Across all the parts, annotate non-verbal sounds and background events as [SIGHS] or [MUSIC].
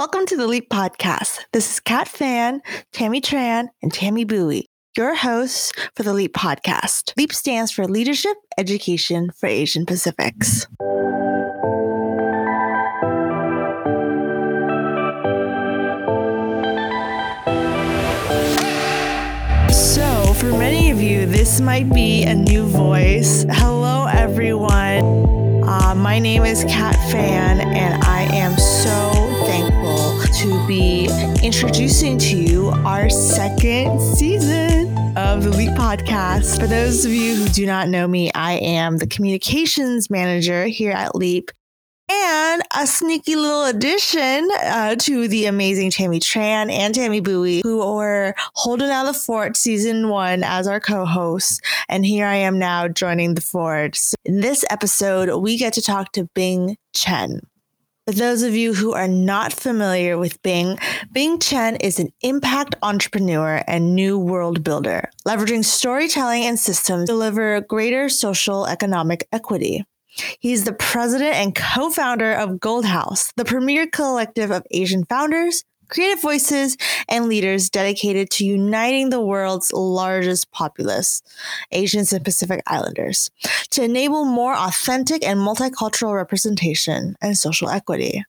Welcome to the Leap Podcast. This is Kat Fan, Tammy Tran, and Tammy Bowie, your hosts for the Leap Podcast. Leap stands for Leadership Education for Asian Pacifics. So, for many of you, this might be a new voice. Hello, everyone. Uh, my name is Kat Fan, and I am so thankful to be introducing to you our second season of the Leap podcast. For those of you who do not know me, I am the communications manager here at Leap and a sneaky little addition uh, to the amazing Tammy Tran and Tammy Bowie, who are holding out the fort season one as our co hosts. And here I am now joining the fort. So in this episode, we get to talk to Bing Chen. For those of you who are not familiar with Bing, Bing Chen is an impact entrepreneur and new world builder, leveraging storytelling and systems to deliver greater social economic equity. He's the president and co founder of Gold House, the premier collective of Asian founders, creative voices, and leaders dedicated to uniting the world's largest populace, Asians and Pacific Islanders, to enable more authentic and multicultural representation and social equity.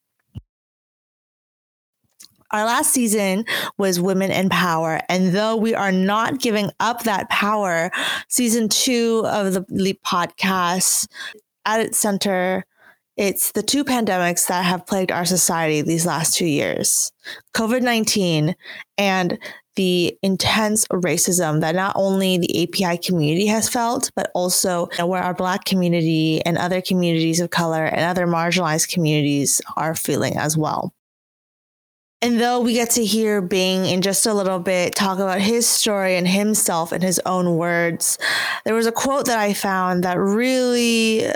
Our last season was Women in Power. And though we are not giving up that power, season two of the Leap podcast at its center, it's the two pandemics that have plagued our society these last two years COVID 19 and the intense racism that not only the API community has felt, but also where our Black community and other communities of color and other marginalized communities are feeling as well. And though we get to hear Bing in just a little bit talk about his story and himself in his own words, there was a quote that I found that really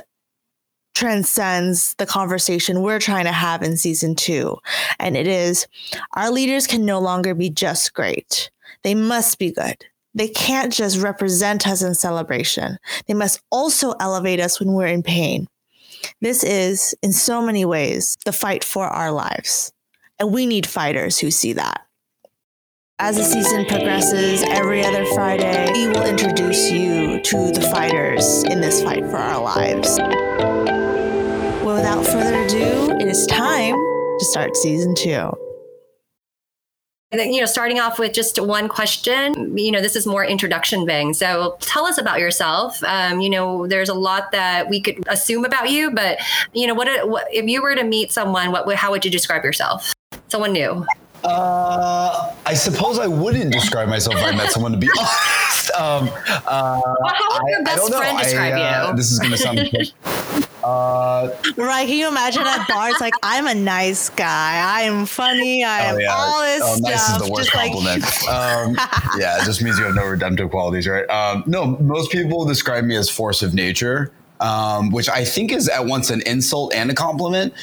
transcends the conversation we're trying to have in season two. And it is our leaders can no longer be just great, they must be good. They can't just represent us in celebration, they must also elevate us when we're in pain. This is, in so many ways, the fight for our lives. And we need fighters who see that. As the season progresses, every other Friday, we will introduce you to the fighters in this fight for our lives. Well, without further ado, it is time to start season two. You know, starting off with just one question, you know, this is more introduction Bing. So tell us about yourself. Um, you know, there's a lot that we could assume about you, but, you know, what, what if you were to meet someone, what, how would you describe yourself? Someone new. Uh, I suppose I wouldn't describe myself if I met someone to be [LAUGHS] honest. Um, uh, well, how would your best friend describe I, uh, you? This is going to sound. [LAUGHS] Uh, right? Can you imagine at bars like I'm a nice guy, I'm funny, I'm oh, yeah. all this oh, nice stuff. is the worst compliment. Like... um, [LAUGHS] yeah, it just means you have no redemptive qualities, right? Um, no, most people describe me as force of nature, um, which I think is at once an insult and a compliment.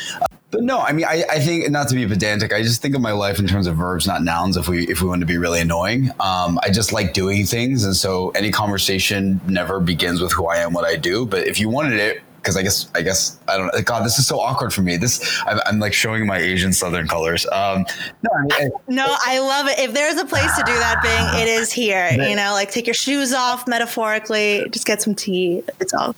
But no, I mean, I, I, think not to be pedantic. I just think of my life in terms of verbs, not nouns. If we if we want to be really annoying, um, I just like doing things, and so any conversation never begins with who I am, what I do. But if you wanted it, because I guess I guess I don't. know. God, this is so awkward for me. This I'm, I'm like showing my Asian Southern colors. Um, no, I mean, I, no, I love it. If there's a place to do that, Bing, it is here. you know, like take your shoes off, metaphorically, just get some tea. It's all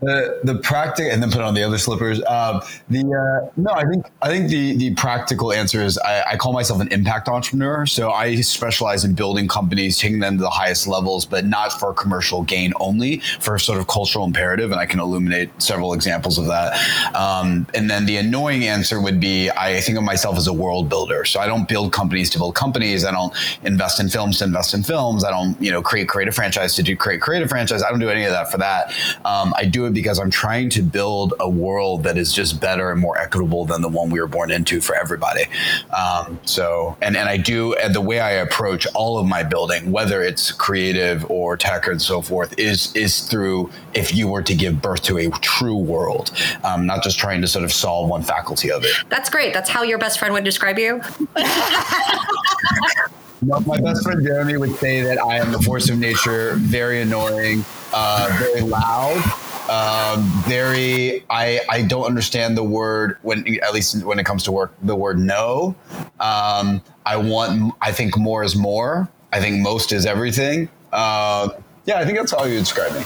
the the practical and then put on the other slippers. Um, the uh, no, I think I think the the practical answer is I, I, call myself an impact entrepreneur. So I specialize in building companies, taking them to the highest levels, but not for commercial gain only, for sort of cultural imperative. And I can illuminate several examples of that. Um, and then the annoying answer would be I think of myself as a world builder. So I don't build companies to build companies. I don't invest in films to invest in films. I don't you know create creative franchise to do create creative franchise. I don't do any of that for that. Um, I do it because I'm trying to build a world that is just better and more equitable than the one we were born into for everybody. Um, so, and, and I do, and the way I approach all of my building, whether it's creative or tech and so forth, is, is through if you were to give birth to a true world, um, not just trying to sort of solve one faculty of it. That's great. That's how your best friend would describe you. [LAUGHS] No, my best friend Jeremy would say that I am the force of nature, very annoying, uh, very loud, Um, very, I, I don't understand the word when, at least when it comes to work, the word no. Um, I want, I think more is more. I think most is everything. Uh, yeah, I think that's how you describe me.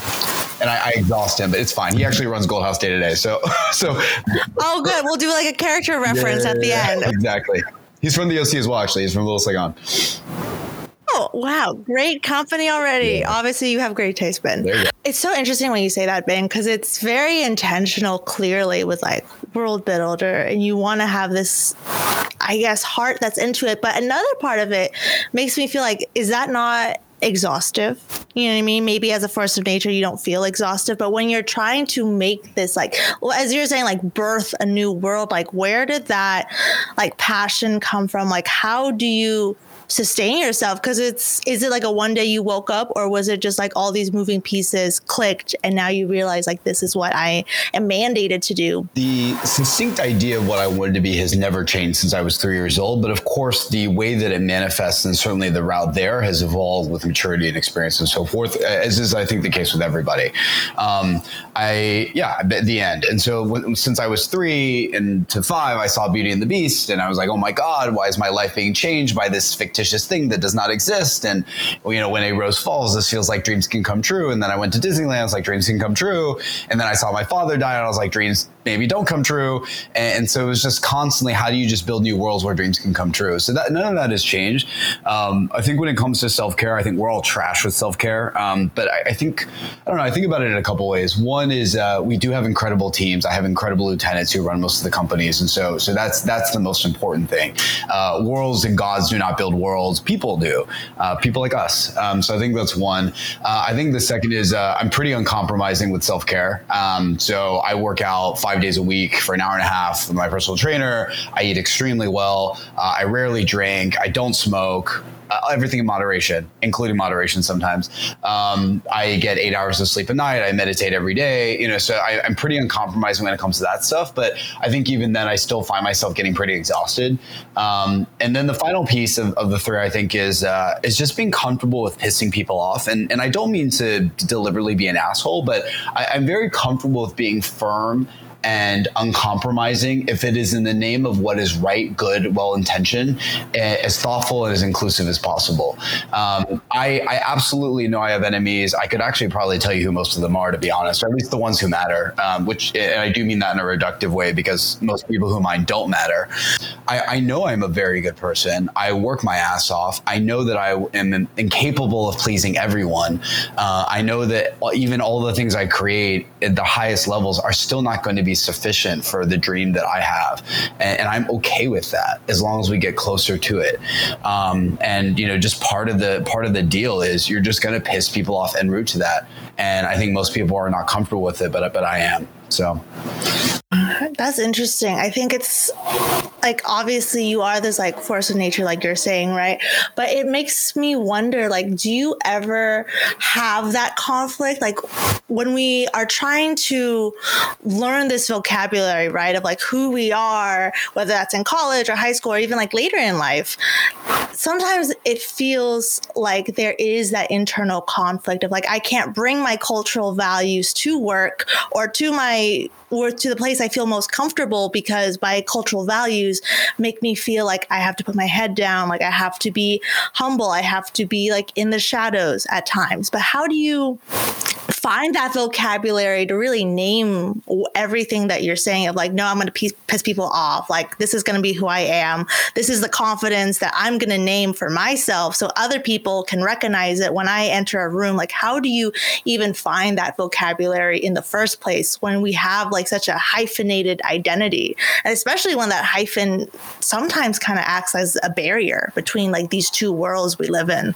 And I, I, exhaust him, but it's fine. He actually runs Gold House day to day. So, [LAUGHS] so. Oh, good. We'll do like a character reference yeah, at the end. Exactly. He's from the OC as well. Actually, he's from Little Saigon. Oh, wow. Great company already. Yeah. Obviously, you have great taste, Bing. It's so interesting when you say that, Bing, because it's very intentional, clearly, with like world builder, and you want to have this, I guess, heart that's into it. But another part of it makes me feel like, is that not exhaustive. You know what I mean? Maybe as a force of nature, you don't feel exhaustive, but when you're trying to make this, like, well, as you're saying, like, birth a new world, like, where did that, like, passion come from? Like, how do you sustain yourself? Because it's is it like a one day you woke up or was it just like all these moving pieces clicked and now you realize like this is what i am mandated to do? The succinct idea of what i wanted to be has never changed since i was three years old but of course the way that it manifests and certainly the route there has evolved with maturity and experience and so forth as is i think the case with everybody. Um, i yeah at the end. And so since i was three and to five i saw beauty and the beast and i was like oh my god why is my life being changed by this fictitious fictitious thing that does not exist. And you know, when a rose falls, this feels like dreams can come true. And then I went to Disneyland, I was like, dreams can come true. And then I saw my father die, and I was like, dreams maybe don't come true. And, so it was just constantly, how do you just build new worlds where dreams can come true? So that none of that has changed. Um, I think when it comes to self care, I think we're all trash with self care. Um, but I, I, think I don't know. I think about it in a couple ways. One is uh, we do have incredible teams. I have incredible lieutenants who run most of the companies, and so so that's that's the most important thing. Uh, worlds and gods do not build worlds; people do. Uh, people like us. Um, so I think that's one. Uh, I think the second is uh, I'm pretty uncompromising with self care. Um, so I work out five five days a week for an hour and a half with my personal trainer. I eat extremely well. Uh, I rarely drink. I don't smoke. Uh, everything in moderation, including moderation sometimes. Um, I get eight hours of sleep a night. I meditate every day. You know, so I, am pretty uncompromising when it comes to that stuff. But I think even then, I still find myself getting pretty exhausted. Um, and then the final piece of, of the three, I think, is uh, is just being comfortable with pissing people off. And and I don't mean to deliberately be an asshole, but I, I'm very comfortable with being firm and uncompromising if it is in the name of what is right, good, well intentioned, eh, as thoughtful and as inclusive as possible. Um, I, I, absolutely know I have enemies. I could actually probably tell you who most of them are, to be honest, or at least the ones who matter, um, which and I do mean that in a reductive way because most people who mind don't matter. I, I know I'm a very good person. I work my ass off. I know that I am incapable of pleasing everyone. Uh, I know that even all the things I create at the highest levels are still not going to be sufficient for the dream that I have, and, and I'm okay with that as long as we get closer to it. Um, and you know, just part of the part of the deal is you're just going to piss people off en route to that, and I think most people are not comfortable with it, but but I am. So [SIGHS] that's interesting. I think it's like obviously you are this like force of nature, like you're saying, right? But it makes me wonder, like, do you ever have that conflict? Like when we are trying to learn this vocabulary, right, of like who we are, whether that's in college or high school or even like later in life, sometimes it feels like there is that internal conflict of like I can't bring my cultural values to work or to my or to the place I feel most comfortable because my cultural values make me feel like I have to put my head down, like I have to be humble, I have to be like in the shadows at times. But how do you find that vocabulary to really name everything that you're saying of like no i'm going to piss people off. Like this is going to be who i am. This is the confidence that i'm going to name for myself so other people can recognize it when i enter a room. Like how do you even find that vocabulary in the first place when we have like such a hyphenated identity? And especially when that hyphen sometimes kind of acts as a barrier between like these two worlds we live in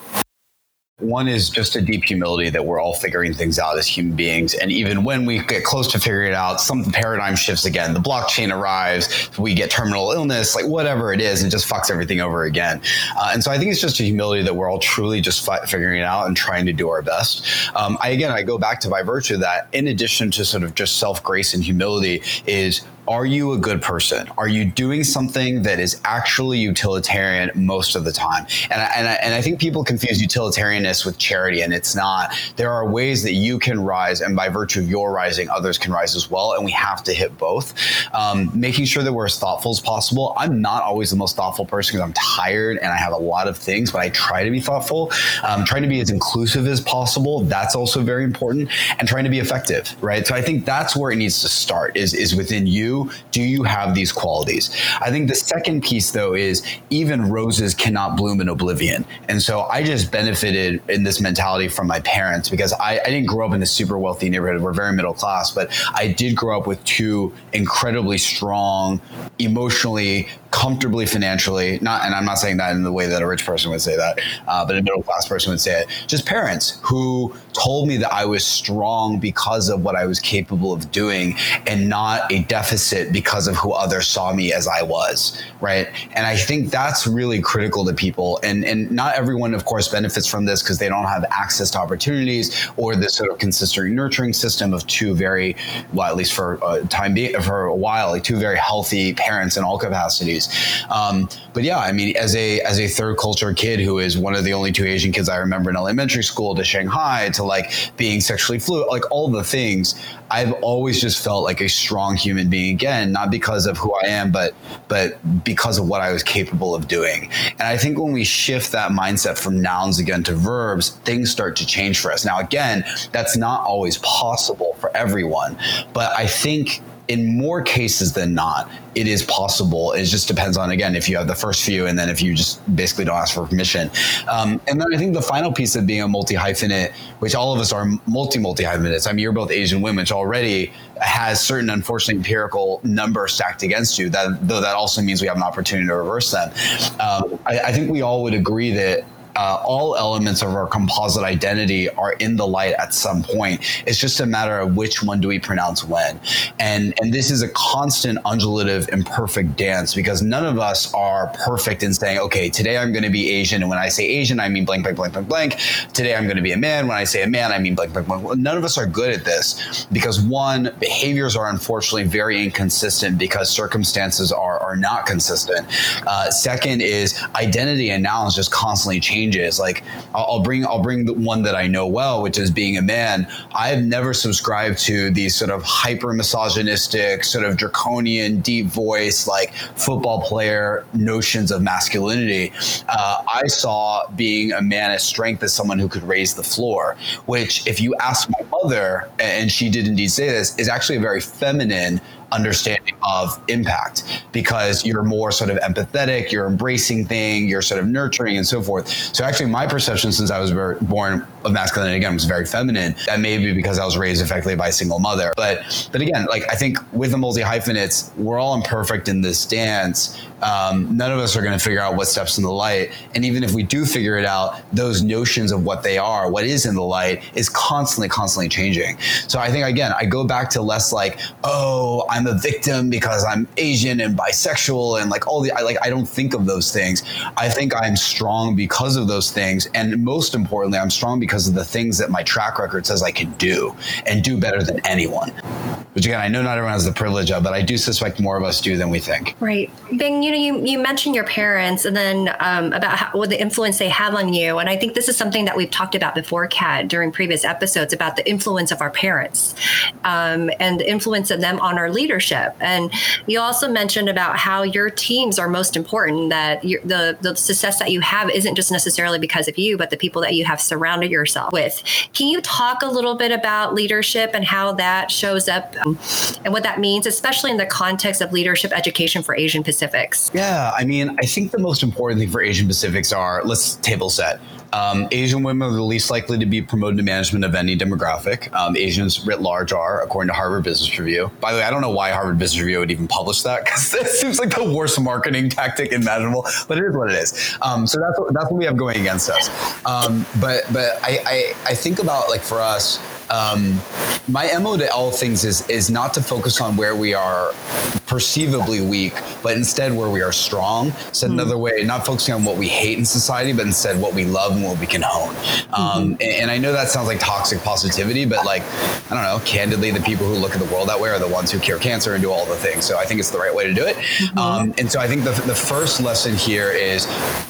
one is just a deep humility that we're all figuring things out as human beings. And even when we get close to figuring it out, some paradigm shifts again. The blockchain arrives, we get terminal illness, like whatever it is, and just fucks everything over again. Uh, and so I think it's just a humility that we're all truly just fi- figuring it out and trying to do our best. Um, I, again, I go back to by virtue that, in addition to sort of just self grace and humility, is are you a good person? Are you doing something that is actually utilitarian most of the time? And I, and I, and I think people confuse utilitarianness with charity, and it's not. There are ways that you can rise, and by virtue of your rising, others can rise as well. And we have to hit both. Um, making sure that we're as thoughtful as possible. I'm not always the most thoughtful person because I'm tired and I have a lot of things, but I try to be thoughtful. Um, trying to be as inclusive as possible. That's also very important, and trying to be effective, right? So I think that's where it needs to start. Is is within you. Do you have these qualities? I think the second piece though is even roses cannot bloom in oblivion, and so I just benefited in this mentality from my parents because I, I didn't grow up in a super wealthy neighborhood. We're very middle class, but I did grow up with two incredibly strong, emotionally comfortably financially not and i'm not saying that in the way that a rich person would say that uh, but a middle class person would say it just parents who told me that i was strong because of what i was capable of doing and not a deficit because of who others saw me as i was right? And i think that's really critical to people. And and not everyone of course benefits from this because they don't have access to opportunities or this sort of consistent nurturing system of two very well at least for a time being for a while like two very healthy parents in all capacities. Um, but yeah, I mean, as a as a third culture kid who is one of the only two Asian kids I remember in elementary school to Shanghai to like being sexually fluid, like all the things, I've always just felt like a strong human being again, not because of who I am, but but because of what I was capable of doing. And I think when we shift that mindset from nouns again to verbs, things start to change for us. Now, again, that's not always possible for everyone, but I think in more cases than not, it is possible. It just depends on again if you have the first few, and then if you just basically don't ask for permission. Um, and then I think the final piece of being a multi hyphenate, which all of us are multi multi hyphenates. I mean, you're both Asian women, which already has certain unfortunate empirical numbers stacked against you. That though that also means we have an opportunity to reverse them. Um, I, I think we all would agree that uh, all elements of our composite identity are in the light at some point. It's just a matter of which one do we pronounce when. And and this is a constant undulative imperfect dance because none of us are perfect in saying, okay, today I'm going to be Asian, and when I say Asian, I mean blank, blank, blank, blank, blank. Today I'm going to be a man. When I say a man, I mean blank, blank, blank. None of us are good at this because one, behaviors are unfortunately very inconsistent because circumstances are are not consistent. Uh, second is identity and nouns just constantly change changes. Like I'll, bring I'll bring the one that I know well, which is being a man. I've never subscribed to these sort of hyper misogynistic, sort of draconian, deep voice, like football player notions of masculinity. Uh, I saw being a man as strength as someone who could raise the floor, which, if you ask my mother, and she did indeed say this, is actually a very feminine understanding of impact because you're more sort of empathetic, you're embracing thing, you're sort of nurturing and so forth. So actually my perception since I was born of masculinity again was very feminine. That may be because I was raised effectively by a single mother. But but again, like I think with the multi hyphenates, we're all imperfect in this dance. Um, none of us are going to figure out what steps in the light. And even if we do figure it out, those notions of what they are, what is in the light, is constantly, constantly changing. So I think again, I go back to less like, oh, I'm a victim because I'm Asian and bisexual and like all the I like I don't think of those things. I think I'm strong because of those things and most importantly I'm strong because of the things that my track record says I can do and do better than anyone. Which again, I know not everyone has the privilege of, but I do suspect more of us do than we think. Right. Bing, you know, you, you mentioned your parents and then um, about how, what the influence they have on you. And I think this is something that we've talked about before, Kat, during previous episodes about the influence of our parents um, and the influence of them on our leadership leadership. And you also mentioned about how your teams are most important, that the, the success that you have isn't just necessarily because of you, but the people that you have surrounded yourself with. Can you talk a little bit about leadership and how that shows up um, and what that means, especially in the context of leadership education for Asian Pacifics? Yeah, I mean, I think the most important thing for Asian Pacifics are let's table set um, Asian women are the least likely to be promoted to management of any demographic. Um, Asians writ large are, according to Harvard Business Review. By the way, I don't know why Harvard Business Review would even publish that because [LAUGHS] it seems like the worst marketing tactic imaginable. But it is what it is. Um, so that's what, that's what we have going against us. Um, but but I, I I think about like for us um, my mo to all things is is not to focus on where we are perceivably weak, but instead where we are strong. Said mm-hmm. another way, not focusing on what we hate in society, but instead what we love and what we can hone. Um, mm-hmm. and, and, I know that sounds like toxic positivity, but like I don't know, candidly, the people who look at the world that way are the ones who cure cancer and do all the things. So I think it's the right way to do it. Mm-hmm. Um, and so I think the, the first lesson here is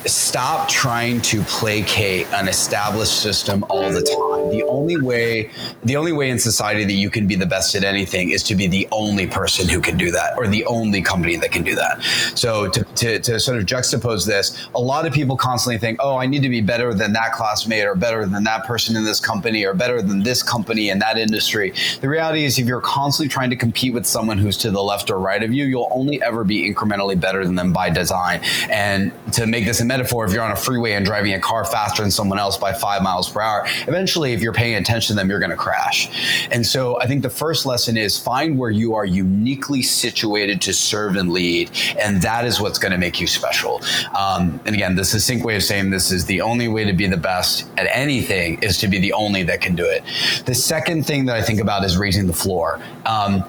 stop trying to placate an established system all the time. The only way, the only way in society that you can be the best at anything is to be the only person who can do that, or the only company that can do that. So to, to, to sort of juxtapose this, a lot of people constantly think, oh, I need to be better than that classmate, or better than that person in this company, or better than this company in that industry. The reality is, if you're constantly trying to compete with someone who's to the left or right of you, you'll only ever be incrementally better than them by design. And to make this a metaphor, if you're on a freeway and driving a car faster than someone else by five miles per hour, eventually, if you're paying attention to them, you're going to crash. And so I think the first lesson is find where you are uniquely situated to serve and lead. And that is what's going to make you special. Um, and again, the succinct way of saying this is the only way to be the best at anything is to be the only that can do it. The second thing that I think about is raising the floor. Um,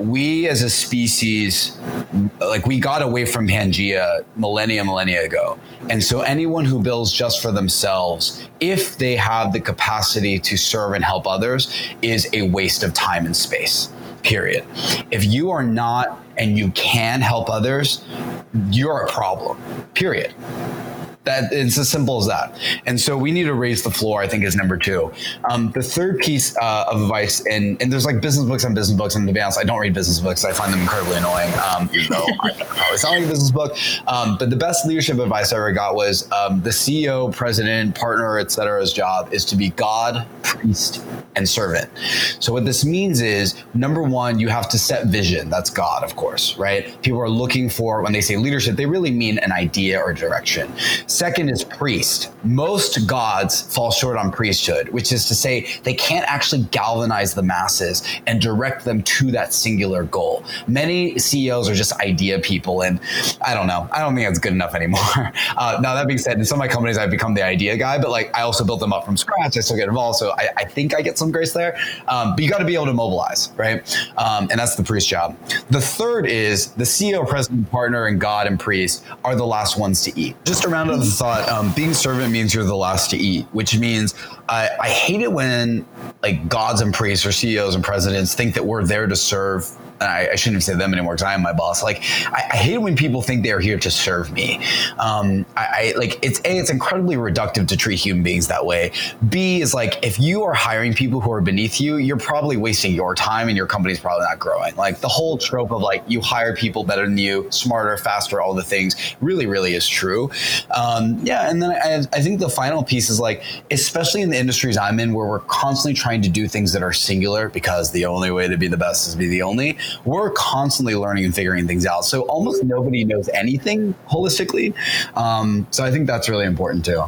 we as a species, like we got away from Pangea millennia, millennia ago. And so anyone who builds just for themselves, if they have the capacity to serve and help others, is a waste of time and space. Period. If you are not and you can help others, you're a problem. Period. That it's as simple as that. And so we need to raise the floor. I think is number two. Um, the third piece uh, of advice, and and there's like business books and business books, and to be honest, I don't read business books. I find them incredibly annoying. Um, even though I probably like a business book. Um, but the best leadership advice I ever got was um, the CEO, president, partner, etc.'s job is to be God, priest, and servant. So what this means is number one, you have to set vision. That's God, of course, right? People are looking for when they say leadership, they really mean an idea or direction. Second is priest. Most gods fall short on priesthood, which is to say they can't actually galvanize the masses and direct them to that singular goal. Many CEOs are just idea people, and I don't know. I don't think that's good enough anymore. [LAUGHS] Uh, now that being said, in some of my companies, I've become the idea guy, but like I also built them up from scratch. I still get involved, so I, I think I get some grace there. Um, but you got to be able to mobilize, right? Um, and that's the priest job. The third is the CEO, president, partner, and God and priest are the last ones to eat. Just around the thought, um, being servant means you're the last to eat, which means I, I hate it when like gods and priests or CEOs and presidents think that we're there to serve I, I, shouldn't said them anymore because I am my boss. Like, I, I, hate when people think they're here to serve me. Um, I, I, like it's a it's incredibly reductive to treat human beings that way. B is like if you are hiring people who are beneath you, you're probably wasting your time and your company's probably not growing. Like the whole trope of like you hire people better than you, smarter, faster, all the things really, really is true. Um, yeah, and then I, I think the final piece is like, especially in the industries I'm in, where we're constantly trying to do things that are singular because the only way to be the best is be the only we're constantly learning and figuring things out. So almost nobody knows anything holistically. Um, so I think that's really important too.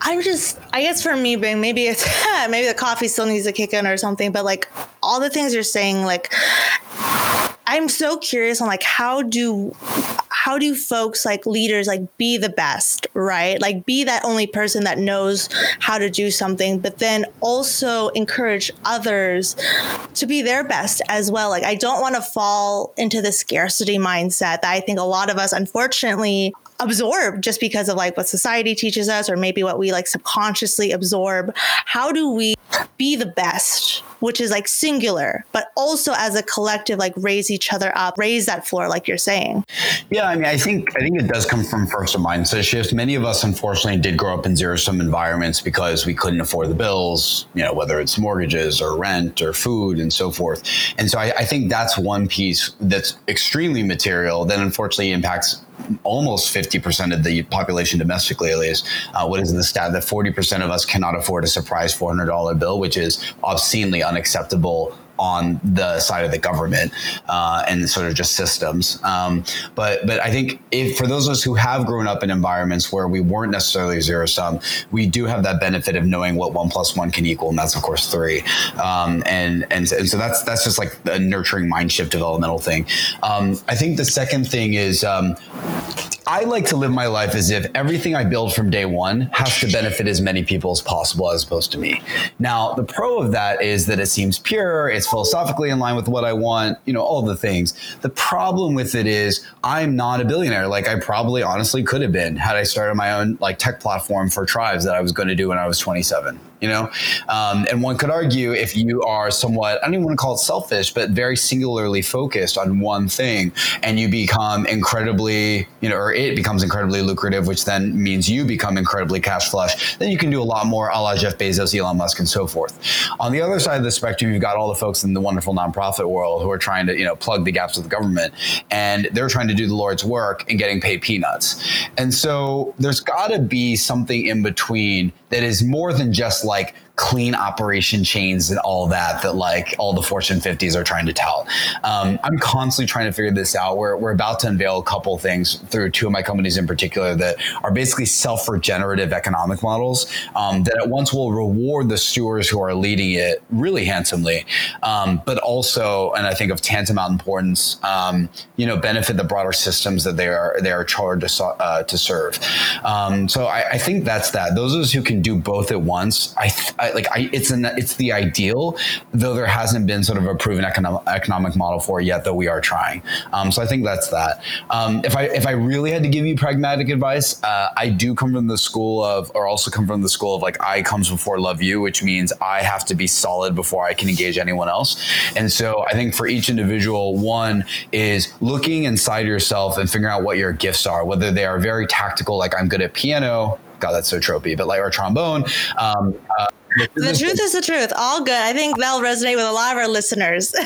I'm just, I guess for me, being maybe it's [LAUGHS] maybe the coffee still needs to kick in or something, but like all the things you're saying, like I'm so curious on like how do how do folks like leaders like be the best, right? Like be that only person that knows how to do something, but then also encourage others to be their best as well. Like I don't want to fall into the scarcity mindset that I think a lot of us unfortunately absorb just because of like what society teaches us or maybe what we like subconsciously absorb. How do we be the best which is like singular, but also as a collective, like raise each other up, raise that floor, like you're saying. Yeah, I mean, I think I think it does come from first a mindset shift. Many of us, unfortunately, did grow up in zero sum environments because we couldn't afford the bills, you know, whether it's mortgages or rent or food and so forth. And so I, I think that's one piece that's extremely material that unfortunately impacts almost 50% of the population domestically, at least. Uh, what is the stat that 40% of us cannot afford a surprise $400 bill, which is obscenely unacceptable on the side of the government uh, and sort of just systems. Um, but but I think if for those of us who have grown up in environments where we weren't necessarily zero sum, we do have that benefit of knowing what one plus one can equal, and that's of course three. Um, and, and and so that's that's just like a nurturing mind shift developmental thing. Um, I think the second thing is um, I like to live my life as if everything I build from day one has to benefit as many people as possible as opposed to me. Now, the pro of that is that it seems pure, it's philosophically in line with what I want, you know, all the things. The problem with it is I'm not a billionaire. Like I probably honestly could have been had I started my own like tech platform for tribes that I was going to do when I was 27 you know? Um, and one could argue if you are somewhat i don't even want to call it selfish but very singularly focused on one thing and you become incredibly you know or it becomes incredibly lucrative which then means you become incredibly cash flush then you can do a lot more a la jeff bezos elon musk and so forth. On the other side of the spectrum you've got all the folks in the wonderful nonprofit world who are trying to you know plug the gaps with the government and they're trying to do the lord's work and getting paid peanuts. And so there's got to be something in between that is more than just like clean operation chains and all that that like all the Fortune 50s are trying to tout. Um, I'm constantly trying to figure this out. We're, we're about to unveil a couple things through two of my companies in particular that are basically self-regenerative economic models um, that at once will reward the stewards who are leading it really handsomely, um, but also, and I think of tantamount importance, um, you know, benefit the broader systems that they are they are charged to, uh, to serve. Um, so I, I, think that's that. Those of us who can do both at once, I, I like I, it's an it's the ideal, though there hasn't been sort of a proven economic economic model for it yet. Though we are trying. Um, so I think that's that. Um, if I if I really had to give you pragmatic advice, uh, I do come from the school of, or also come from the school of like I comes before love you, which means I have to be solid before I can engage anyone else. And so I think for each individual, one is looking inside yourself and figuring out what your gifts are, whether they are very tactical, like I'm good at piano. God, that's so tropey, but like or trombone. Um, uh, the truth is the truth. All good. I think that'll resonate with a lot of our listeners. [LAUGHS]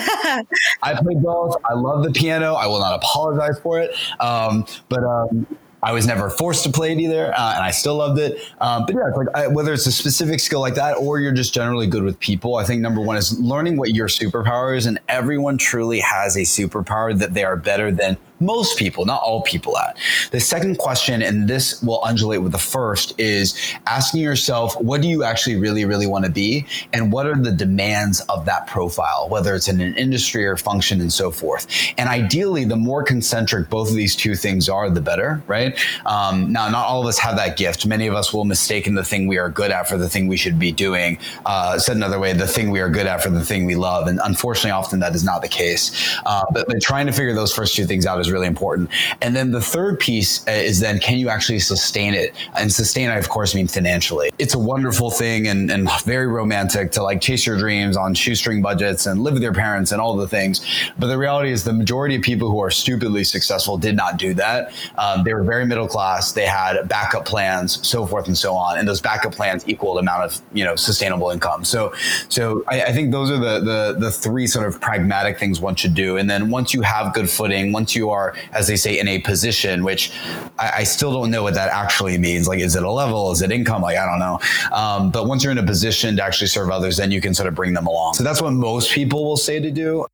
I play both. I love the piano. I will not apologize for it. Um, but um, I was never forced to play it either, uh, and I still loved it. Um, but yeah, it's like I, whether it's a specific skill like that or you're just generally good with people, I think number one is learning what your superpower is, and everyone truly has a superpower that they are better than most people, not all people at. The second question, and this will undulate with the first, is asking yourself, what do you actually really, really want to be? And what are the demands of that profile, whether it's in an industry or function and so forth. And ideally, the more concentric both of these two things are, the better, right? Um, now, not all of us have that gift. Many of us will mistake in the thing we are good at for the thing we should be doing. Uh, said another way, the thing we are good at for the thing we love. And unfortunately, often that is not the case. Uh, but, but trying to figure those first two things out is really important. And then the third piece uh, is then can you actually sustain it? And sustain, I of course mean financially. It's a wonderful thing and, and very romantic to like chase your dreams on shoestring budgets and live with your parents and all the things. But the reality is the majority of people who are stupidly successful did not do that. Um, they were very middle class. They had backup plans, so forth and so on. And those backup plans equal the amount of, you know, sustainable income. So, so I, I think those are the, the, the three sort of pragmatic things one should do. And then once you have good footing, once you are as they say, in a position, which I, I, still don't know what that actually means. Like, is it a level? Is it income? Like, I don't know. Um, but once you're in a position to actually serve others, then you can sort of bring them along. So that's what most people will say to do.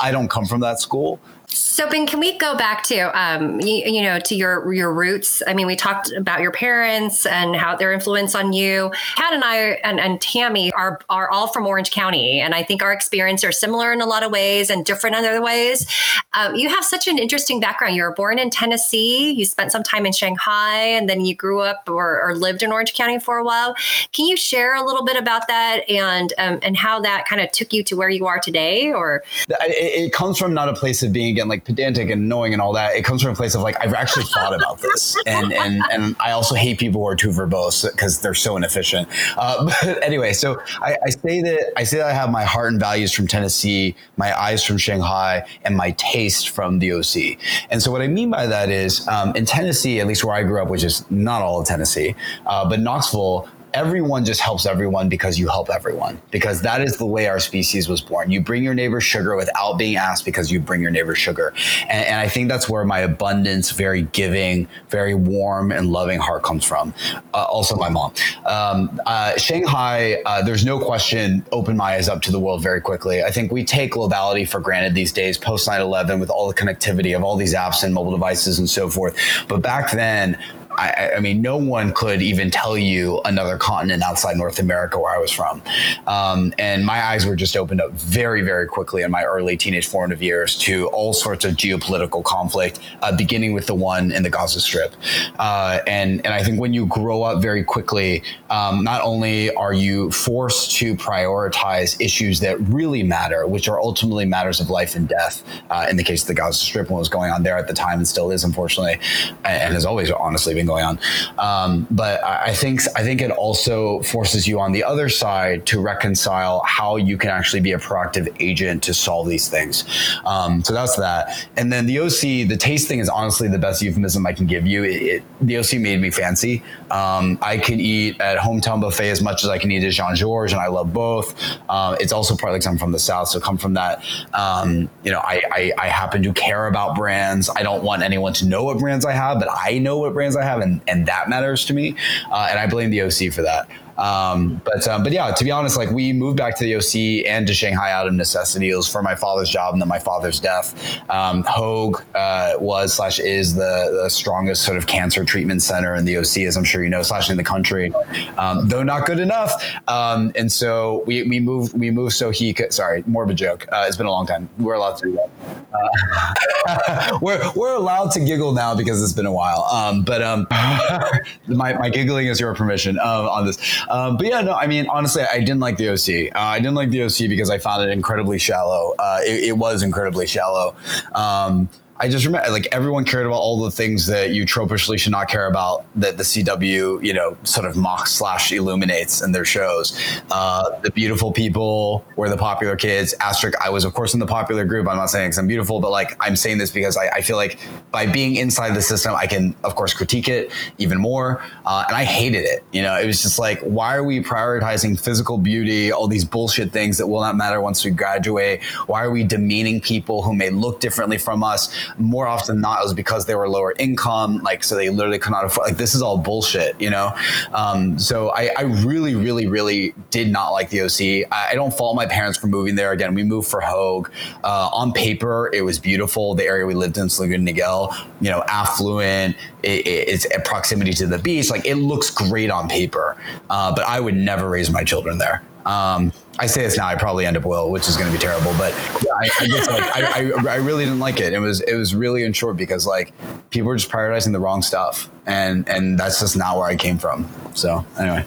I don't come from that school. So Bing, can we go back to um, you, you, know to your your roots? I mean, we talked about your parents and how their influence on you. Kat and I and, and Tammy are are all from Orange County, and I think our experience are similar in a lot of ways and different in other ways. Um, you have such an interesting background. You were born in Tennessee. You spent some time in Shanghai, and then you grew up or, or lived in Orange County for a while. Can you share a little bit about that and um, and how that kind of took you to where you are today? Or it, it comes from not a place of being again like pedantic and annoying and all that. It comes from a place of like I've actually thought about this, [LAUGHS] and and and I also hate people who are too verbose because they're so inefficient. Uh, [LAUGHS] but anyway, so I, I, say that I say that I have my heart and values from Tennessee, my eyes from Shanghai, and my taste from the OC. And so what I mean by that is um, in Tennessee, at least where I grew up, which is not all of Tennessee, uh, but Knoxville everyone just helps everyone because you help everyone because that is the way our species was born. You bring your neighbor sugar without being asked because you bring your neighbor sugar. And, and i think that's where my abundance very giving very warm and loving heart comes from. Uh, also my mom. Um, uh, shanghai uh, there's no question opened my eyes up to the world very quickly. I think we take globality for granted these days post 9-11 with all the connectivity of all these apps and mobile devices and so forth. But back then I, I, mean, no one could even tell you another continent outside North America where I was from. Um, and my eyes were just opened up very, very quickly in my early teenage formative years to all sorts of geopolitical conflict, uh, beginning with the one in the Gaza Strip. Uh, and, and I think when you grow up very quickly, um, not only are you forced to prioritize issues that really matter, which are ultimately matters of life and death, uh, in the case of the Gaza Strip, what was going on there at the time and still is, unfortunately, and has always honestly been going on. Um, but I think I think it also forces you on the other side to reconcile how you can actually be a proactive agent to solve these things. Um, so that's that. And then the OC, the taste thing is honestly the best euphemism I can give you. It, it, the OC made me fancy. Um, I can eat at hometown buffet as much as I can eat at Jean Georges, and I love both. Uh, it's also partly because I'm from the South, so come from that. Um, you know, I, I, I happen to care about brands. I don't want anyone to know what brands I have, but I know what brands I have, and, and that matters to me. Uh, and I blame the OC for that. Um, but um, but yeah, to be honest, like we moved back to the OC and to Shanghai out of necessity. It was for my father's job and then my father's death. Um, Hoag uh, was slash is the, the strongest sort of cancer treatment center in the OC, as I'm sure you know, slash in the country, um, though not good enough. Um, and so we, we moved we moved so he could. Sorry, more of a joke. Uh, it's been a long time. We're allowed to do that. Uh, [LAUGHS] we're we're allowed to giggle now because it's been a while. Um, but [LAUGHS] my my giggling is your permission on this. Um, but yeah, no, I mean, honestly, I didn't like the OC. Uh, I didn't like the OC because I found it incredibly shallow. Uh, it, it, was incredibly shallow. Um, I just remember like everyone cared about all the things that you tropishly should not care about that the CW, you know, sort of mocks slash illuminates in their shows. Uh, the beautiful people were the popular kids. Asterisk, I was of course in the popular group. I'm not saying because I'm beautiful, but like I'm saying this because I, I, feel like by being inside the system, I can of course critique it even more. Uh, and I hated it. You know, it was just like, why are we prioritizing physical beauty, all these bullshit things that will not matter once we graduate? Why are we demeaning people who may look differently from us? More often than not, it was because they were lower income, like so they literally could not afford. Like this is all bullshit, you know. Um, so I, I, really, really, really did not like the OC. I, I, don't fault my parents for moving there. Again, we moved for Hoag. Uh, on paper, it was beautiful. The area we lived in, Laguna Niguel, you know, affluent. It, it, it's proximity to the beach. Like it looks great on paper, uh, but I would never raise my children there. Um, I say this now, I probably end up will, which is going to be terrible. But yeah, I, I like I, I, I, really didn't like it. It was it was really in short because like people were just prioritizing the wrong stuff, and and that's just not where I came from. So anyway,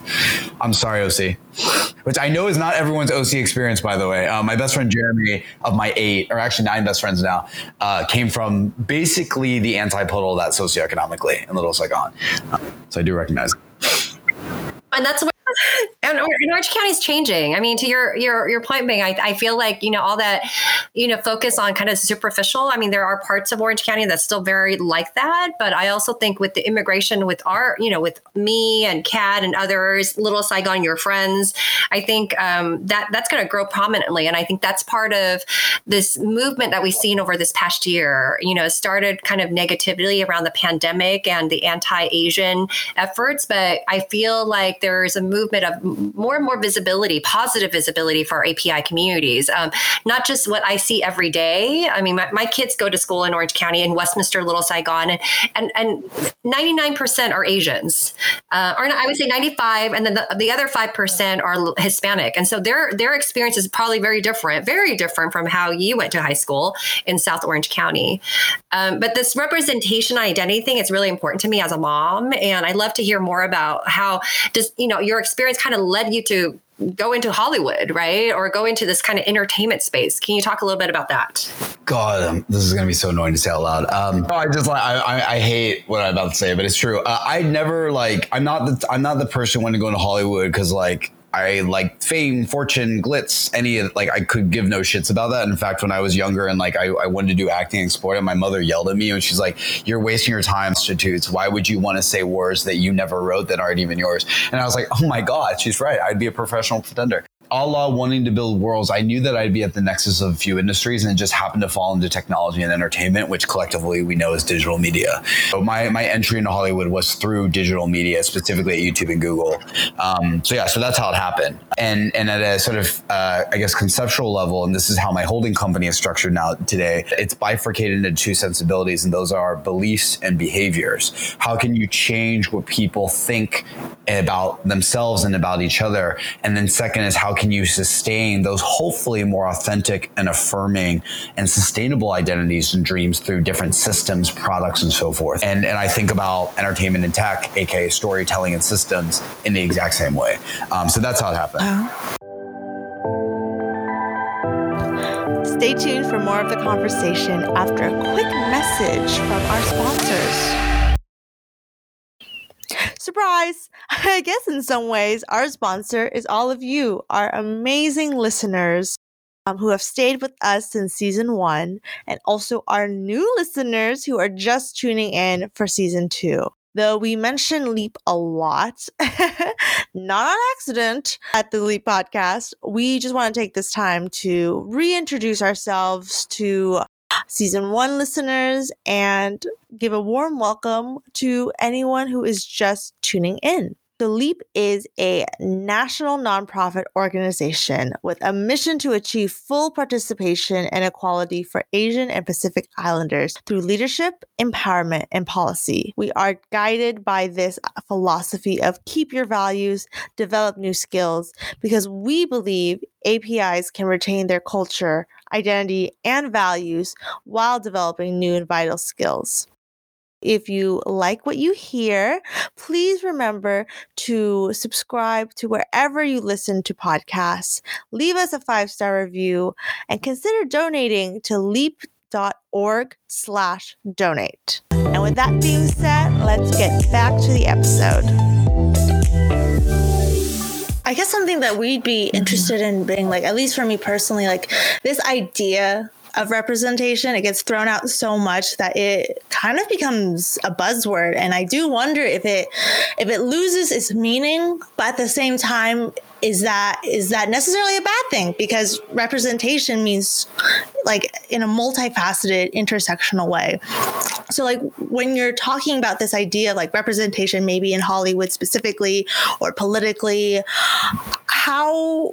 I'm sorry, OC, which I know is not everyone's OC experience. By the way, uh, my best friend Jeremy of my eight, or actually nine best friends now, uh, came from basically the antipodal of that socioeconomically in Little Saigon. So I do recognize. And that's what and, Orange County is changing. I mean, to your your your point, Bing, I, I feel like you know all that you know focus on kind of superficial. I mean, there are parts of Orange County that's still very like that, but I also think with the immigration, with our you know with me and Kat and others, Little Saigon, your friends, I think um, that that's going to grow prominently, and I think that's part of this movement that we've seen over this past year. You know, started kind of negatively around the pandemic and the anti-Asian efforts, but I feel like there's a movement of more and more visibility, positive visibility for our API communities. Um, not just what I see every day. I mean, my, my, kids go to school in Orange County in Westminster, Little Saigon, and and, and 99% are Asians, uh, or I would say 95, and then the, the other five percent are Hispanic, and so their their experience is probably very different, very different from how you went to high school in South Orange County. Um, but this representation identity thing is really important to me as a mom, and I'd love to hear more about how just you know your experience kind of led you to go into Hollywood, right? Or go into this kind of entertainment space. Can you talk a little bit about that? God, um, this is going to be so annoying to say out loud. Um, oh, I just like I, I, I, hate what I'm about to say, but it's true. Uh, I never like I'm not the I'm not the person when to go into Hollywood because like I like fame, fortune, glitz, any of like I could give no shits about that. In fact, when I was younger and like I, I wanted to do acting and sport, and my mother yelled at me and she's like, You're wasting your time, institutes. Why would you want to say words that you never wrote that aren't even yours? And I was like, Oh my God, she's right. I'd be a professional pretender. A la wanting to build worlds, I knew that I'd be at the nexus of a few industries and it just happened to fall into technology and entertainment, which collectively we know is digital media. So my, my entry into Hollywood was through digital media, specifically at YouTube and Google. Um, so yeah, so that's how it happened. And and at a sort of uh, I guess conceptual level, and this is how my holding company is structured now today. It's bifurcated into two sensibilities, and those are beliefs and behaviors. How can you change what people think about themselves and about each other? And then second is how can you sustain those hopefully more authentic and affirming and sustainable identities and dreams through different systems, products, and so forth. And and I think about entertainment and tech, aka storytelling and systems, in the exact same way. Um, so that's how it happened. Stay tuned for more of the conversation after a quick message from our sponsors. Surprise! [LAUGHS] I guess in some ways, our sponsor is all of you, our amazing listeners um, who have stayed with us since season one, and also our new listeners who are just tuning in for season two. Though we mention Leap a lot, [LAUGHS] not on accident at the Leap podcast, we just want to take this time to reintroduce ourselves to season one listeners and give a warm welcome to anyone who is just tuning in. The LEAP is a national nonprofit organization with a mission to achieve full participation and equality for Asian and Pacific Islanders through leadership, empowerment, and policy. We are guided by this philosophy of keep your values, develop new skills, because we believe APIs can retain their culture, identity, and values while developing new and vital skills. If you like what you hear, please remember to subscribe to wherever you listen to podcasts, leave us a five star review, and consider donating to leap.org slash donate. And with that being said, let's get back to the episode. I guess something that we'd be mm-hmm. interested in being like, at least for me personally, like this idea of representation. It gets thrown out so much that it kind of becomes a buzzword. And I do wonder if it if it loses its meaning, but at the same time, is that is that necessarily a bad thing? Because representation means like in a multifaceted intersectional way. So like when you're talking about this idea like representation maybe in Hollywood specifically or politically, how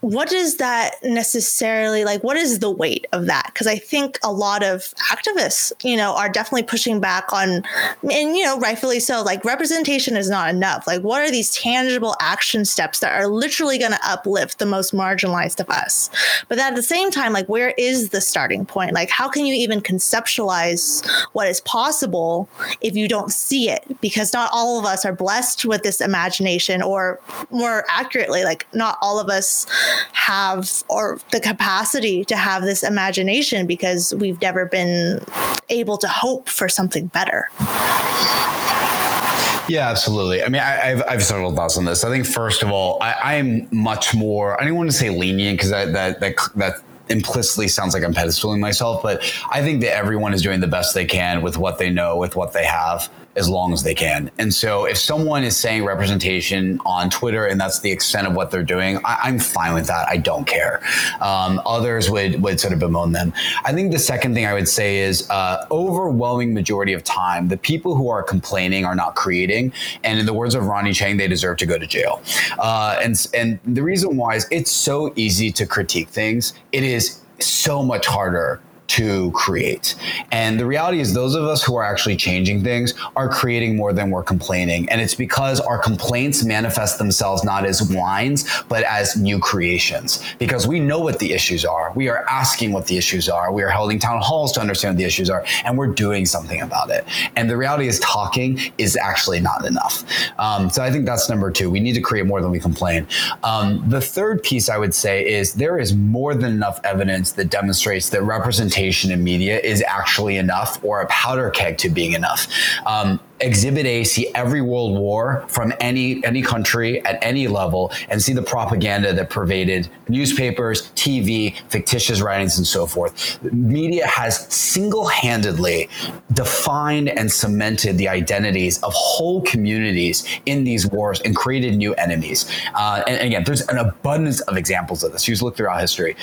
what is that necessarily like what is the weight of that because i think a lot of activists you know are definitely pushing back on and you know rightfully so like representation is not enough like what are these tangible action steps that are literally going to uplift the most marginalized of us. But at the same time like where is the starting point? Like how can you even conceptualize what is possible if you don't see it? Because not all of us are blessed with this imagination or more accurately like not all of us have or the capacity to have this imagination because we've never been able to hope for something better. Yeah, absolutely. I mean, I, have I've several thoughts on this. I think first of all, I, am much more. I don't want to say lenient because that that that that implicitly sounds like I'm pedestaling myself, but I think that everyone is doing the best they can with what they know, with what they have as long as they can. And so if someone is saying representation on Twitter and that's the extent of what they're doing, I, am fine with that. I don't care. Um, others would would sort of bemoan them. I think the second thing I would say is uh, overwhelming majority of time, the people who are complaining are not creating. And in the words of Ronny Chieng, they deserve to go to jail. Uh, and and the reason why is it's so easy to critique things. It is so much harder to create. And the reality is, those of us who are actually changing things are creating more than we're complaining. And it's because our complaints manifest themselves not as whines, but as new creations. Because we know what the issues are. We are asking what the issues are. We are holding town halls to understand what the issues are, and we're doing something about it. And the reality is, talking is actually not enough. Um, so I think that's number two. We need to create more than we complain. Um, the third piece I would say is there is more than enough evidence that demonstrates that representation representation in media is actually enough or a powder keg to being enough. Um, Exhibit A, see every world war from any any country at any level, and see the propaganda that pervaded newspapers, TV, fictitious writings, and so forth. Media has single-handedly defined and cemented the identities of whole communities in these wars and created new enemies. Uh, and, again, there's an abundance of examples of this. You just look throughout history.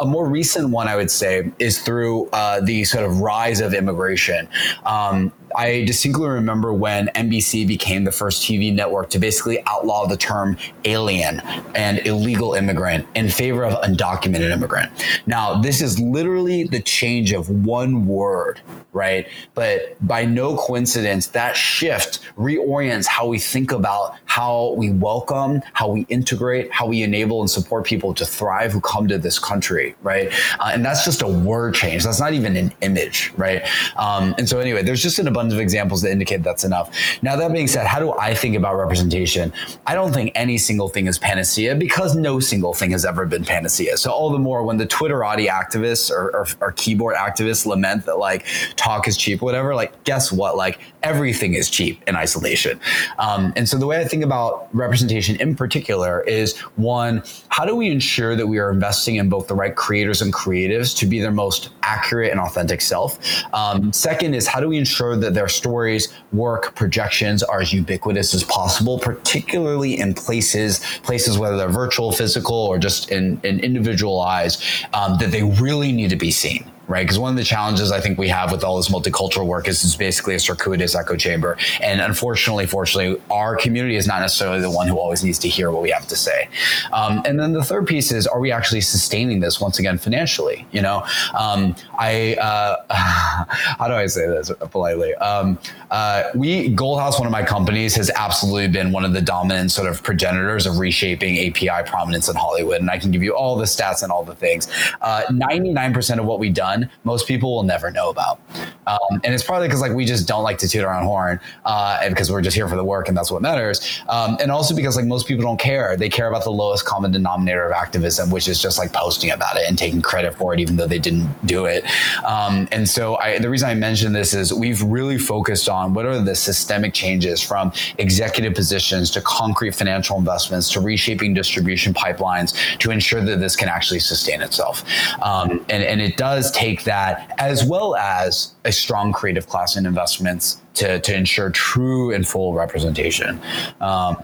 A more recent one, I would say, is through uh, the sort of rise of immigration. Um, I distinctly remember when NBC became the first TV network to basically outlaw the term alien and illegal immigrant in favor of undocumented immigrant. Now, this is literally the change of one word, right? But by no coincidence, that shift reorients how we think about how we welcome, how we integrate, how we enable and support people to thrive who come to this country, right? Uh, and that's just a word change. That's not even an image, right? Um, and so, anyway, there's just an abundance of examples that indicate that's enough. Now, that being said, how do I think about representation? I don't think any single thing is panacea because no single thing has ever been panacea. So, all the more when the Twitterati activists or, or, or keyboard activists lament that like talk is cheap, whatever, like, guess what? Like, everything is cheap in isolation. Um, and so, the way I think about representation in particular is one, how do we ensure that we are investing in both the right creators and creatives to be their most accurate and authentic self? Um, second is how do we ensure that their stories, work, projections are as ubiquitous as possible, particularly in places, places whether they're virtual, physical, or just in, in individual eyes, um, that they really need to be seen right? Because one of the challenges I think we have with all this multicultural work is it's basically a circuitous echo chamber. And unfortunately, fortunately, our community is not necessarily the one who always needs to hear what we have to say. Um, and then the third piece is, are we actually sustaining this once again financially? You know, um, I, uh, [LAUGHS] how do I say this politely? Um, uh, we, Gold House, one of my companies, has absolutely been one of the dominant sort of progenitors of reshaping API prominence in Hollywood. And I can give you all the stats and all the things. Uh, 99% of what we've done done, most people will never know about. Um, and it's probably because like we just don't like to toot our own horn, uh, and because we're just here for the work and that's what matters. Um, and also because like most people don't care; they care about the lowest common denominator of activism, which is just like posting about it and taking credit for it, even though they didn't do it. Um, and so I, the reason I mention this is we've really focused on what are the systemic changes from executive positions to concrete financial investments to reshaping distribution pipelines to ensure that this can actually sustain itself. Um, and, and it does take take that as well as a strong creative class in investments to, to ensure true and full representation. Um,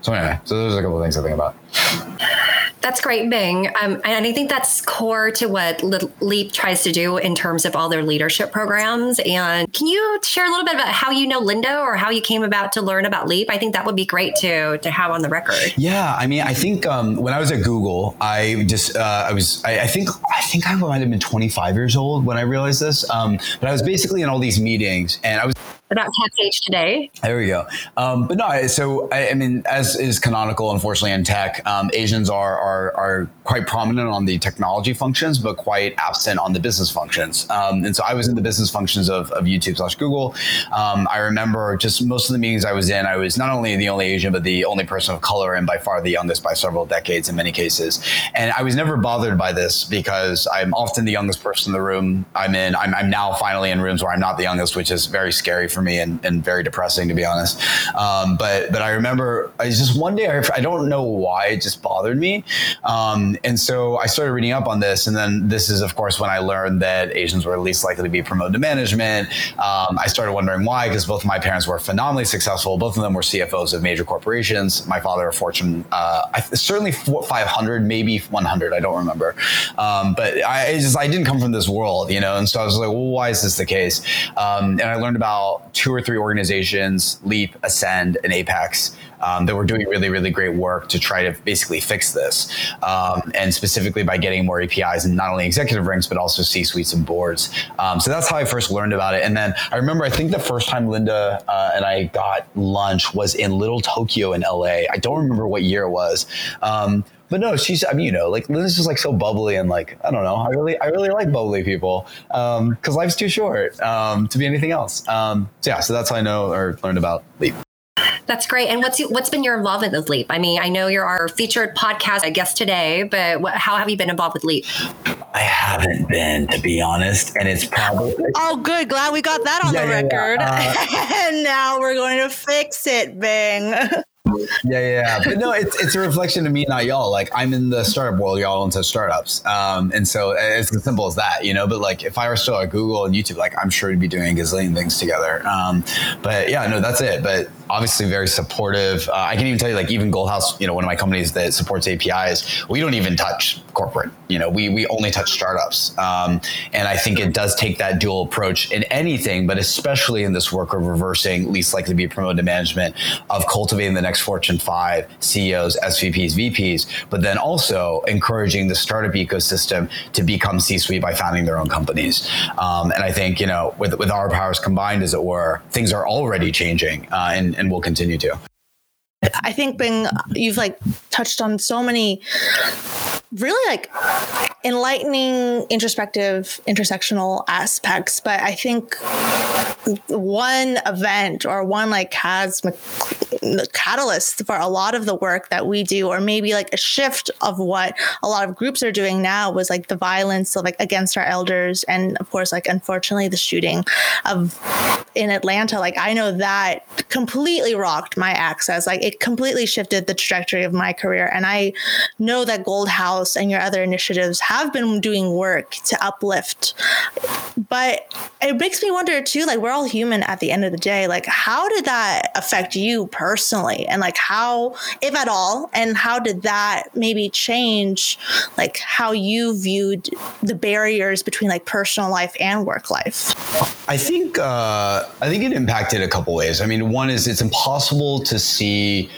so anyway, so those are a couple of things I think about. That's great, Bing. Um, and I think that's core to what Leap tries to do in terms of all their leadership programs. And can you share a little bit about how you know Linda or how you came about to learn about Leap? I think that would be great to to have on the record. Yeah, I mean, I think um, when I was at Google, I just uh, I was I, I, think I think I might have been 25 years old when I realized this. Um, but I was basically in all these meetings, and I was about Tech Age today. There we go. Um, but no, so I, I, mean, as is canonical, unfortunately, in tech, um, Asians are, are are quite prominent on the technology functions, but quite absent on the business functions. Um, and so I was in the business functions of, of YouTube slash Google. Um, I remember just most of the meetings I was in, I was not only the only Asian, but the only person of color, and by far the youngest by several decades in many cases. And I was never bothered by this because I'm often the youngest person in the room I'm in. I'm, I'm now finally in rooms where I'm not the youngest, which is very scary for me and, and very depressing to be honest. Um, but but I remember I just one day I, I, don't know why it just bothered me, um, and so I started reading up on this, and then this is of course when I learned that Asians were least likely to be promoted to management. Um, I started wondering why because both of my parents were phenomenally successful. Both of them were CFOs of major corporations. My father a Fortune, uh, certainly 500, maybe 100. I don't remember, um, but I just I didn't come from this world, you know, and so I was like, well, why is this the case? Um, and I learned about two or three organizations, Leap, Ascend, and Apex, um, that were doing really, really great work to try to basically fix this. Um, and specifically by getting more APIs and not only executive ranks, but also C suites and boards. Um, so that's how I first learned about it. And then I remember, I think the first time Linda uh, and I got lunch was in Little Tokyo in LA. I don't remember what year it was. But no, she's. I mean, you know, like Linda's just like so bubbly and like I don't know. I really, I really like bubbly people because um, life's too short um, to be anything else. Um, so yeah, so that's how I know or learned about Leap. That's great. And what's what's been your involvement with Leap? I mean, I know you're our featured podcast, I guess today, but what, how have you been involved with Leap? I haven't been, to be honest, and it's probably. [LAUGHS] Oh, good. Glad we got that on yeah, the yeah, record. Yeah. Uh, [LAUGHS] and now we're going to fix it, Bing. [LAUGHS] yeah, yeah, but no, it's it's a reflection of me, not y'all. Like I'm in the startup world, y'all into startups, um, and so it's as simple as that, you know. But like if I were still at Google and YouTube, like I'm sure we'd be doing gazillion things together. Um, but yeah, no, that's it. But obviously very supportive. Uh, I can even tell you, like even Gold House, you know, one of my companies that supports APIs, we don't even touch corporate. You know, we we only touch startups, um, and I think it does take that dual approach in anything, but especially in this work of reversing least likely to be promoted to management, of cultivating the next Fortune five CEOs, SVPs, VPs, but then also encouraging the startup ecosystem to become C-suite by founding their own companies. Um, and I think you know, with with our powers combined, as it were, things are already changing, uh, and and will continue to. I think Bing, you've like touched on so many really like enlightening, introspective, intersectional aspects. But I think one event or one like has catalyst for a lot of the work that we do, or maybe like a shift of what a lot of groups are doing now was like the violence of like against our elders, and of course, like unfortunately, the shooting of in Atlanta. Like I know that completely rocked my access. Like it completely shifted the trajectory of my career, and I know that Gold House House and your other initiatives have been doing work to uplift. But it makes me wonder too, like we're all human at the end of the day. Like, how did that affect you personally? And like how, if at all, and how did that maybe change like how you viewed the barriers between like personal life and work life? I think uh, I think it impacted a couple ways. I mean, one is it's impossible to see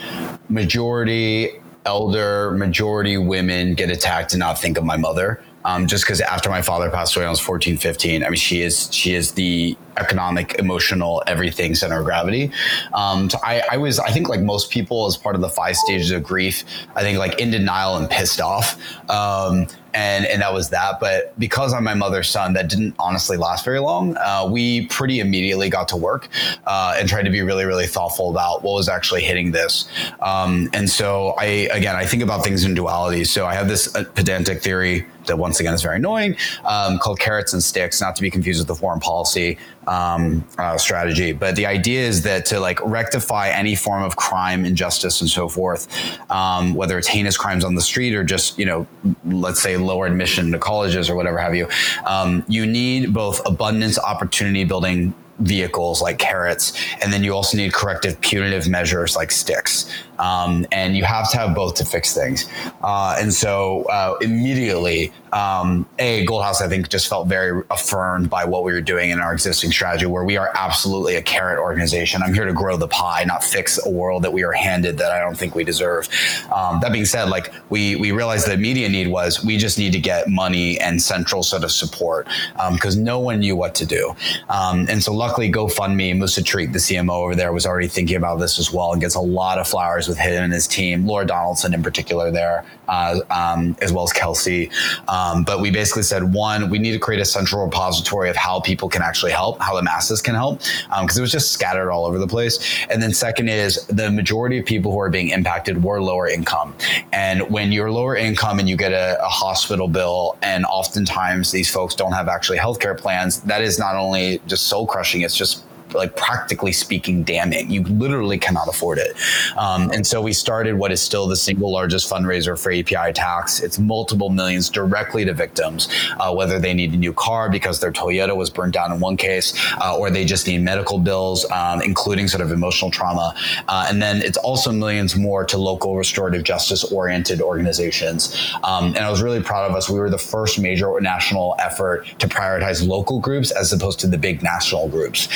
majority elder majority women get attacked and not think of my mother. Um, just because after my father passed away, I was 14, 15. I mean, she is she is the economic, emotional, everything center of gravity. Um, so I, I was, I think, like most people, as part of the five stages of grief, I think like in denial and pissed off. Um, and and that was that. But because I'm my mother's son, that didn't honestly last very long. Uh, we pretty immediately got to work uh, and tried to be really really thoughtful about what was actually hitting this. Um, and so I again I think about things in duality. So I have this uh, pedantic theory that once again is very annoying um, called carrots and sticks, not to be confused with the foreign policy um, uh, strategy. But the idea is that to like rectify any form of crime, injustice, and so forth, um, whether it's heinous crimes on the street or just you know, let's say lower admission to colleges or whatever have you, um, you need both abundance, opportunity building vehicles like carrots, and then you also need corrective punitive measures like sticks. Um, and you have to have both to fix things. Uh, and so uh, immediately, um, a Gold House, I think, just felt very affirmed by what we were doing in our existing strategy, where we are absolutely a carrot organization. I'm here to grow the pie, not fix a world that we are handed that I don't think we deserve. Um, that being said, like we we realized the immediate need was we just need to get money and central sort of support because um, no one knew what to do. Um, and so luckily, GoFundMe, Musa Tariq, the CMO over there, was already thinking about this as well and gets a lot of flowers with him and his team, Laura Donaldson in particular there, uh, um, as well as Kelsey. Um, but we basically said, one, we need to create a central repository of how people can actually help, how the masses can help, because um, it was just scattered all over the place. And then second is the majority of people who are being impacted were lower income. And when you're lower income and you get a, a hospital bill, and oftentimes these folks don't have actually healthcare plans, that is not only just soul crushing, it's just like practically speaking damning. You literally cannot afford it. Um, and so we started what is still the single largest fundraiser for API tax. It's multiple millions directly to victims, uh, whether they need a new car because their Toyota was burned down in one case, uh, or they just need medical bills, um, including sort of emotional trauma. Uh, and then it's also millions more to local restorative justice oriented organizations. Um, and I was really proud of us. We were the first major national effort to prioritize local groups as opposed to the big national groups.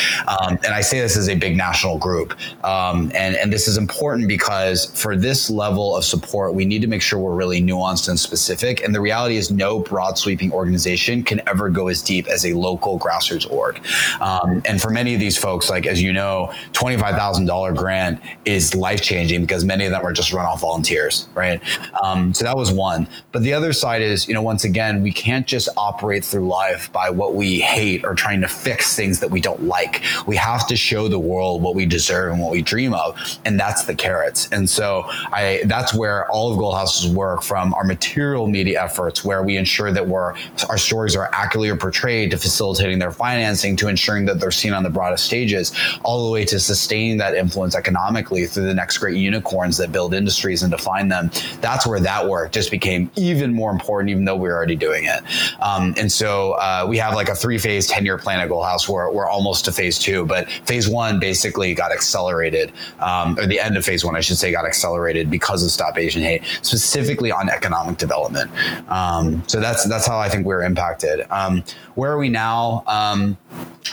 Um, and I say this as a big national group. Um, and, and this is important because for this level of support, we need to make sure we're really nuanced and specific. And the reality is, no broad sweeping organization can ever go as deep as a local grassroots org. Um, and for many of these folks, like as you know, $25,000 grant is life changing because many of them are just run off volunteers, right? Um, so that was one. But the other side is, you know, once again, we can't just operate through life by what we hate or trying to fix things that we don't like we have to show the world what we deserve and what we dream of, and that's the carrots. And so I that's where all of Gold House's work from our material media efforts, where we ensure that we're our stories are accurately portrayed, to facilitating their financing, to ensuring that they're seen on the broadest stages, all the way to sustaining that influence economically through the next great unicorns that build industries and define them. That's where that work just became even more important, even though we were already doing it. Um, and so uh, we have like a three phase, 10 year plan at Gold House. We're, we're almost to phase two, but phase one basically got accelerated, um, or the end of phase one, I should say, got accelerated because of Stop Asian Hate, specifically on economic development. Um, so that's that's how I think we're impacted. Um, where are we now? Um,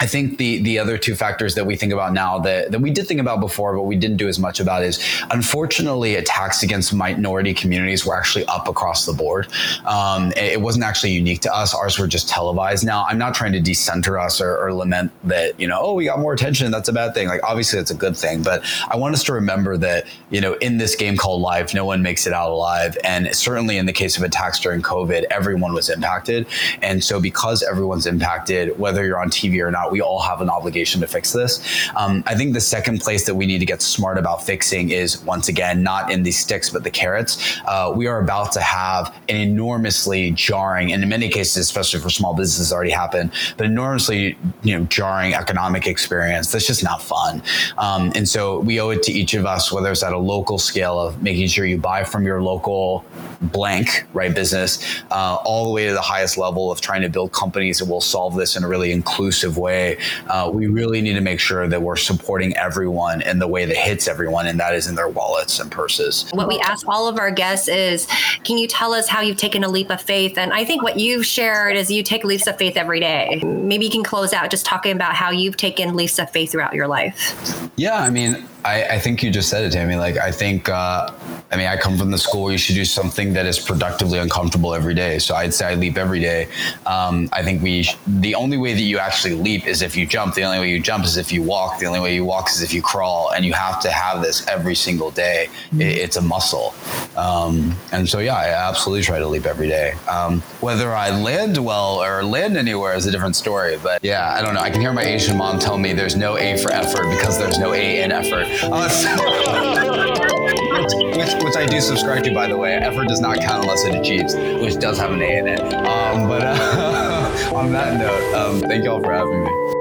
I think the the other two factors that we think about now that, that we did think about before, but we didn't do as much about is unfortunately attacks against minority communities were actually up across the board. Um, it, it, wasn't actually unique to us. Ours were just televised. Now, I'm not trying to decenter us or, or, lament that, you know, oh, we got more attention. That's a bad thing. Like, obviously, it's a good thing. But I want us to remember that, you know, in this game called life, no one makes it out alive. And certainly in the case of attacks during COVID, everyone was impacted. And so because everyone's impacted, whether you're on TV or not, we all have an obligation to fix this. Um, I think the second place that we need to get smart about fixing is once again, not in the sticks, but the carrots. Uh, we are about to have an enormously jarring, and in many cases, especially for small businesses, already happened, but enormously, you know, jarring economic experience. That's just not fun. Um, and so we owe it to each of us, whether it's at a local scale of making sure you buy from your local blank, right, business, uh, all the way to the highest level of trying to build companies that will solve this in a really inclusive way. Uh, we really need to make sure that we're supporting everyone in the way that hits everyone, and that is in their wallets and purses. What we ask all of our guests is can you tell us how you've taken a leap of faith? And I think what you've shared is you take leaps of faith every day. Maybe you can close out just talking about how you've taken of faith throughout your life. Yeah, I mean, I, I, think you just said it, Tammy. Like, I think, uh, I mean, I come from the school where you should do something that is productively uncomfortable every day. So I'd say I leap every day. Um, I think we, the only way that you actually leap is if you jump. The only way you jump is if you walk. The only way you walk is if you crawl. And you have to have this every single day. Mm-hmm. It, it's a muscle. Um, and so, yeah, I absolutely try to leap every day. Um, whether I land well or land anywhere is a different story. But yeah, I don't know. I can hear my Asian mom tell me there's no A for effort because there's no A in effort. Uh, [LAUGHS] which, which, I do subscribe to, by the way. Effort does not count unless it achieves, which does have an A in it. Um, but uh, [LAUGHS] on that note, um, thank you all for having me.